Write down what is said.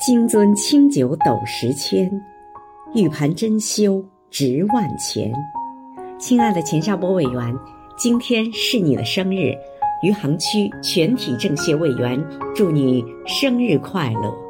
金樽清酒斗十千，玉盘珍羞值万钱。亲爱的钱少波委员，今天是你的生日，余杭区全体政协委员祝你生日快乐。